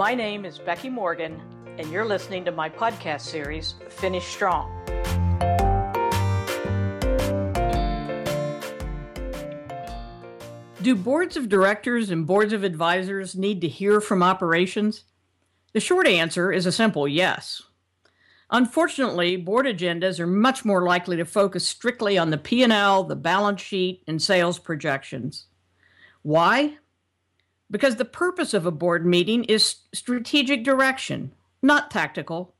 My name is Becky Morgan, and you're listening to my podcast series, Finish Strong. Do boards of directors and boards of advisors need to hear from operations? The short answer is a simple yes. Unfortunately, board agendas are much more likely to focus strictly on the P&L, the balance sheet, and sales projections. Why? Because the purpose of a board meeting is strategic direction, not tactical.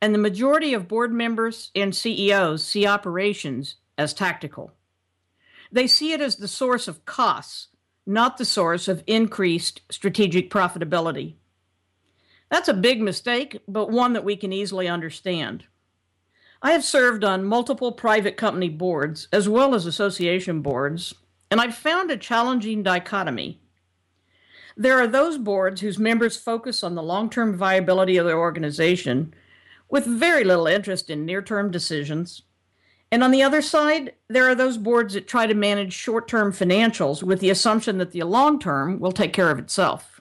And the majority of board members and CEOs see operations as tactical. They see it as the source of costs, not the source of increased strategic profitability. That's a big mistake, but one that we can easily understand. I have served on multiple private company boards as well as association boards, and I've found a challenging dichotomy. There are those boards whose members focus on the long term viability of their organization with very little interest in near term decisions. And on the other side, there are those boards that try to manage short term financials with the assumption that the long term will take care of itself.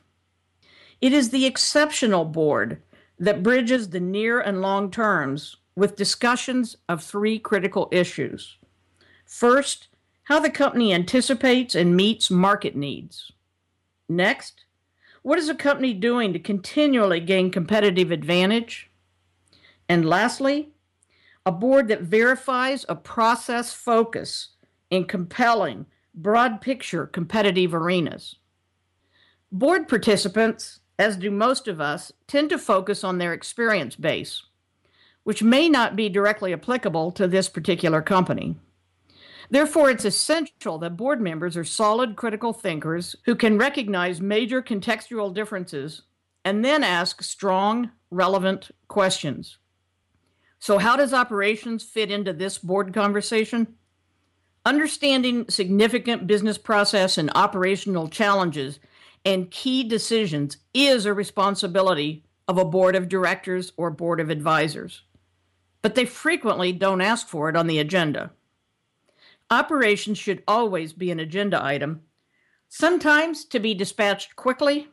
It is the exceptional board that bridges the near and long terms with discussions of three critical issues. First, how the company anticipates and meets market needs. Next, what is a company doing to continually gain competitive advantage? And lastly, a board that verifies a process focus in compelling, broad picture competitive arenas. Board participants as do most of us, tend to focus on their experience base, which may not be directly applicable to this particular company. Therefore, it's essential that board members are solid critical thinkers who can recognize major contextual differences and then ask strong, relevant questions. So, how does operations fit into this board conversation? Understanding significant business process and operational challenges and key decisions is a responsibility of a board of directors or board of advisors, but they frequently don't ask for it on the agenda. Operations should always be an agenda item, sometimes to be dispatched quickly,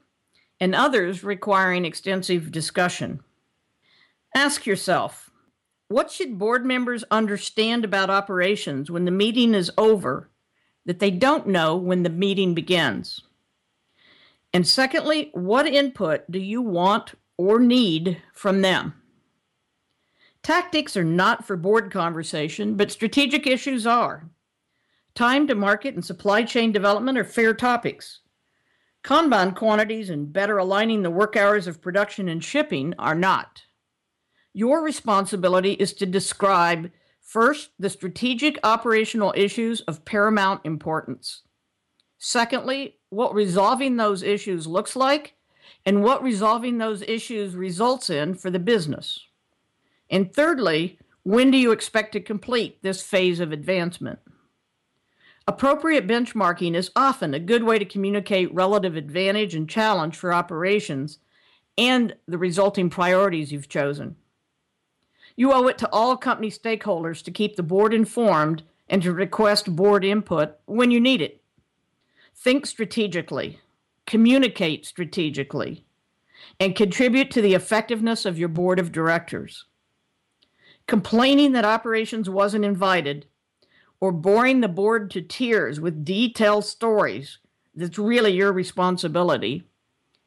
and others requiring extensive discussion. Ask yourself what should board members understand about operations when the meeting is over that they don't know when the meeting begins? And secondly, what input do you want or need from them? Tactics are not for board conversation, but strategic issues are. Time to market and supply chain development are fair topics. Kanban quantities and better aligning the work hours of production and shipping are not. Your responsibility is to describe first the strategic operational issues of paramount importance. Secondly, what resolving those issues looks like and what resolving those issues results in for the business. And thirdly, when do you expect to complete this phase of advancement? Appropriate benchmarking is often a good way to communicate relative advantage and challenge for operations and the resulting priorities you've chosen. You owe it to all company stakeholders to keep the board informed and to request board input when you need it. Think strategically, communicate strategically, and contribute to the effectiveness of your board of directors. Complaining that operations wasn't invited or boring the board to tears with detailed stories that's really your responsibility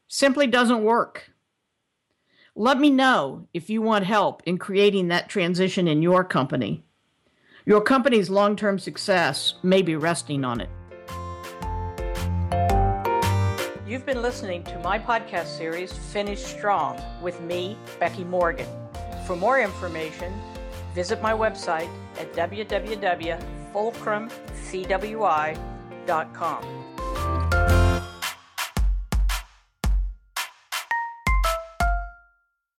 simply doesn't work. Let me know if you want help in creating that transition in your company. Your company's long term success may be resting on it. You've been listening to my podcast series, Finish Strong, with me, Becky Morgan. For more information, visit my website at www.fulcrumcwi.com.